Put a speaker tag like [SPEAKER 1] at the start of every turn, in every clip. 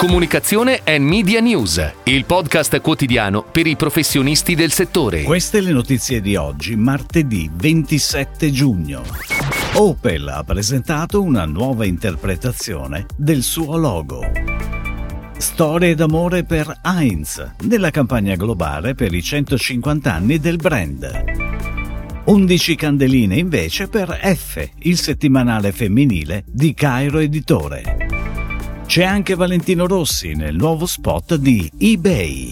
[SPEAKER 1] Comunicazione e Media News, il podcast quotidiano per i professionisti del settore.
[SPEAKER 2] Queste le notizie di oggi, martedì 27 giugno. Opel ha presentato una nuova interpretazione del suo logo. Storie d'amore per Heinz, nella campagna globale per i 150 anni del brand. 11 candeline invece per F, il settimanale femminile di Cairo Editore. C'è anche Valentino Rossi nel nuovo spot di eBay.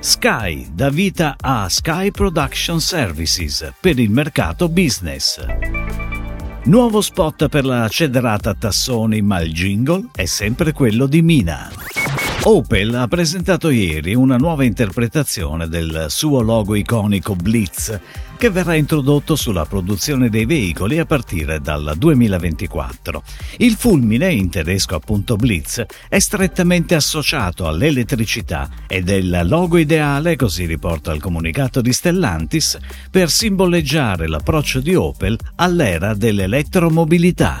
[SPEAKER 2] Sky dà vita a Sky Production Services per il mercato business. Nuovo spot per la cederata Tassoni, ma il jingle è sempre quello di Mina. Opel ha presentato ieri una nuova interpretazione del suo logo iconico Blitz che verrà introdotto sulla produzione dei veicoli a partire dal 2024. Il fulmine, in tedesco appunto Blitz, è strettamente associato all'elettricità ed è il logo ideale, così riporta il comunicato di Stellantis, per simboleggiare l'approccio di Opel all'era dell'elettromobilità.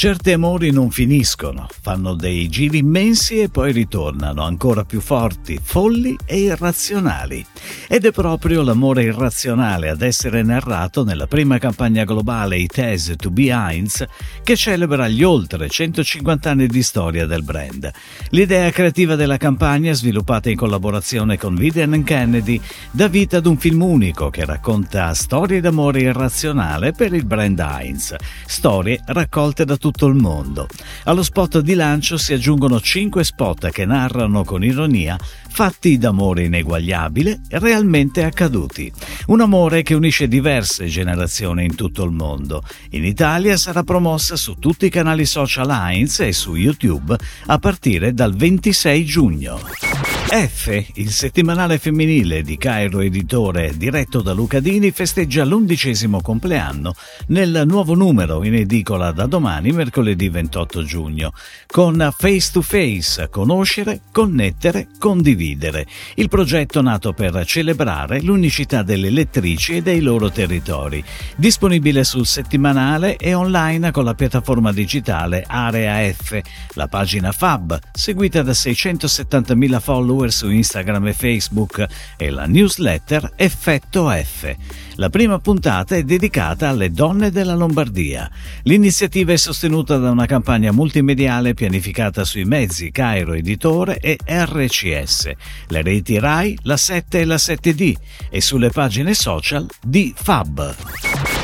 [SPEAKER 2] Certi amori non finiscono, fanno dei giri immensi e poi ritornano ancora più forti, folli e irrazionali. Ed è proprio l'amore irrazionale ad essere narrato nella prima campagna globale It Has to Be Heinz che celebra gli oltre 150 anni di storia del brand. L'idea creativa della campagna, sviluppata in collaborazione con Vivian Kennedy, dà vita ad un film unico che racconta storie d'amore irrazionale per il brand Heinz, storie raccolte da tutto il mondo. Allo spot di lancio si aggiungono 5 spot che narrano con ironia fatti d'amore ineguagliabile realmente accaduti. Un amore che unisce diverse generazioni in tutto il mondo. In Italia sarà promossa su tutti i canali social Heinz e su YouTube a partire dal 26 giugno. F, il settimanale femminile di Cairo Editore diretto da Luca Dini, festeggia l'undicesimo compleanno nel nuovo numero in edicola da domani, mercoledì 28 giugno, con Face to Face, conoscere, connettere, condividere. Il progetto nato per celebrare l'unicità delle lettrici e dei loro territori. Disponibile sul settimanale e online con la piattaforma digitale Area F, la pagina Fab, seguita da 670.000 follower follower su Instagram e Facebook e la newsletter Effetto F. La prima puntata è dedicata alle donne della Lombardia. L'iniziativa è sostenuta da una campagna multimediale pianificata sui mezzi Cairo Editore e RCS, le reti RAI, la 7 e la 7D e sulle pagine social di Fab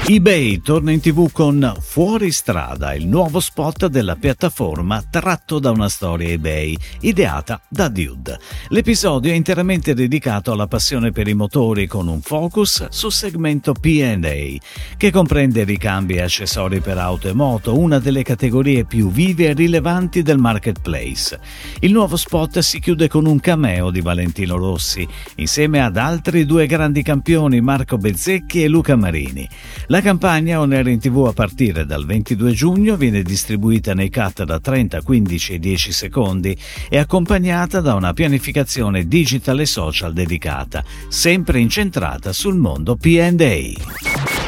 [SPEAKER 2] eBay torna in tv con Fuori strada, il nuovo spot della piattaforma tratto da una storia eBay, ideata da Dude. L'episodio è interamente dedicato alla passione per i motori con un focus sul segmento PA, che comprende ricambi e accessori per auto e moto, una delle categorie più vive e rilevanti del marketplace. Il nuovo spot si chiude con un cameo di Valentino Rossi, insieme ad altri due grandi campioni, Marco Bezzecchi e Luca Marini. La campagna On Air in TV a partire dal 22 giugno viene distribuita nei cut da 30, 15 e 10 secondi e accompagnata da una pianificazione digital e social dedicata, sempre incentrata sul mondo PA.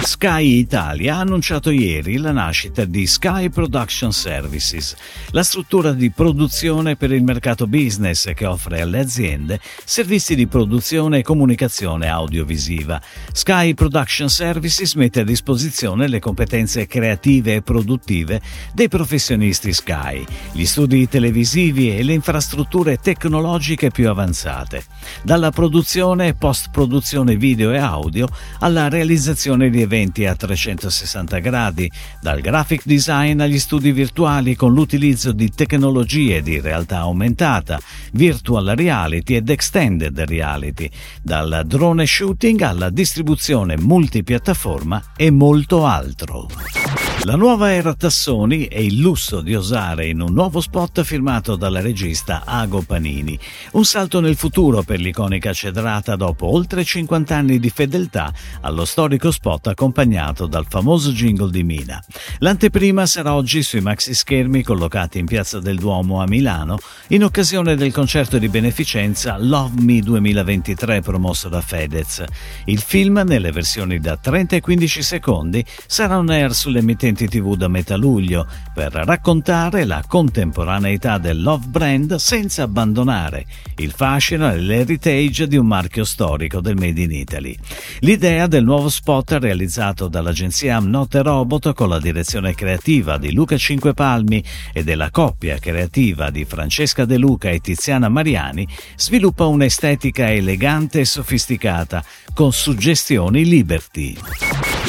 [SPEAKER 2] Sky Italia ha annunciato ieri la nascita di Sky Production Services, la struttura di produzione per il mercato business che offre alle aziende servizi di produzione e comunicazione audiovisiva. Sky Production Services mette a disposizione le competenze creative e produttive dei professionisti Sky, gli studi televisivi e le infrastrutture tecnologiche più avanzate, dalla produzione e post-produzione video e audio alla realizzazione di eventi eventi a 360 gradi, dal graphic design agli studi virtuali con l'utilizzo di tecnologie di realtà aumentata, virtual reality ed extended reality, dal drone shooting alla distribuzione multipiattaforma e molto altro. La nuova era Tassoni è il lusso di osare in un nuovo spot firmato dalla regista Ago Panini. Un salto nel futuro per l'iconica cedrata dopo oltre 50 anni di fedeltà allo storico spot accompagnato dal famoso jingle di Mina. L'anteprima sarà oggi sui maxi schermi collocati in Piazza del Duomo a Milano in occasione del concerto di beneficenza Love Me 2023 promosso da Fedez. Il film, nelle versioni da 30 e 15 secondi, sarà on air sulle emittenti tv da metà luglio per raccontare la contemporaneità del Love Brand senza abbandonare il fascino e l'heritage di un marchio storico del Made in Italy. L'idea del nuovo spot realizzato dall'agenzia Amnote Robot con la direzione creativa di Luca Cinquepalmi e della coppia creativa di Francesca De Luca e Tiziana Mariani sviluppa un'estetica elegante e sofisticata con suggestioni liberty.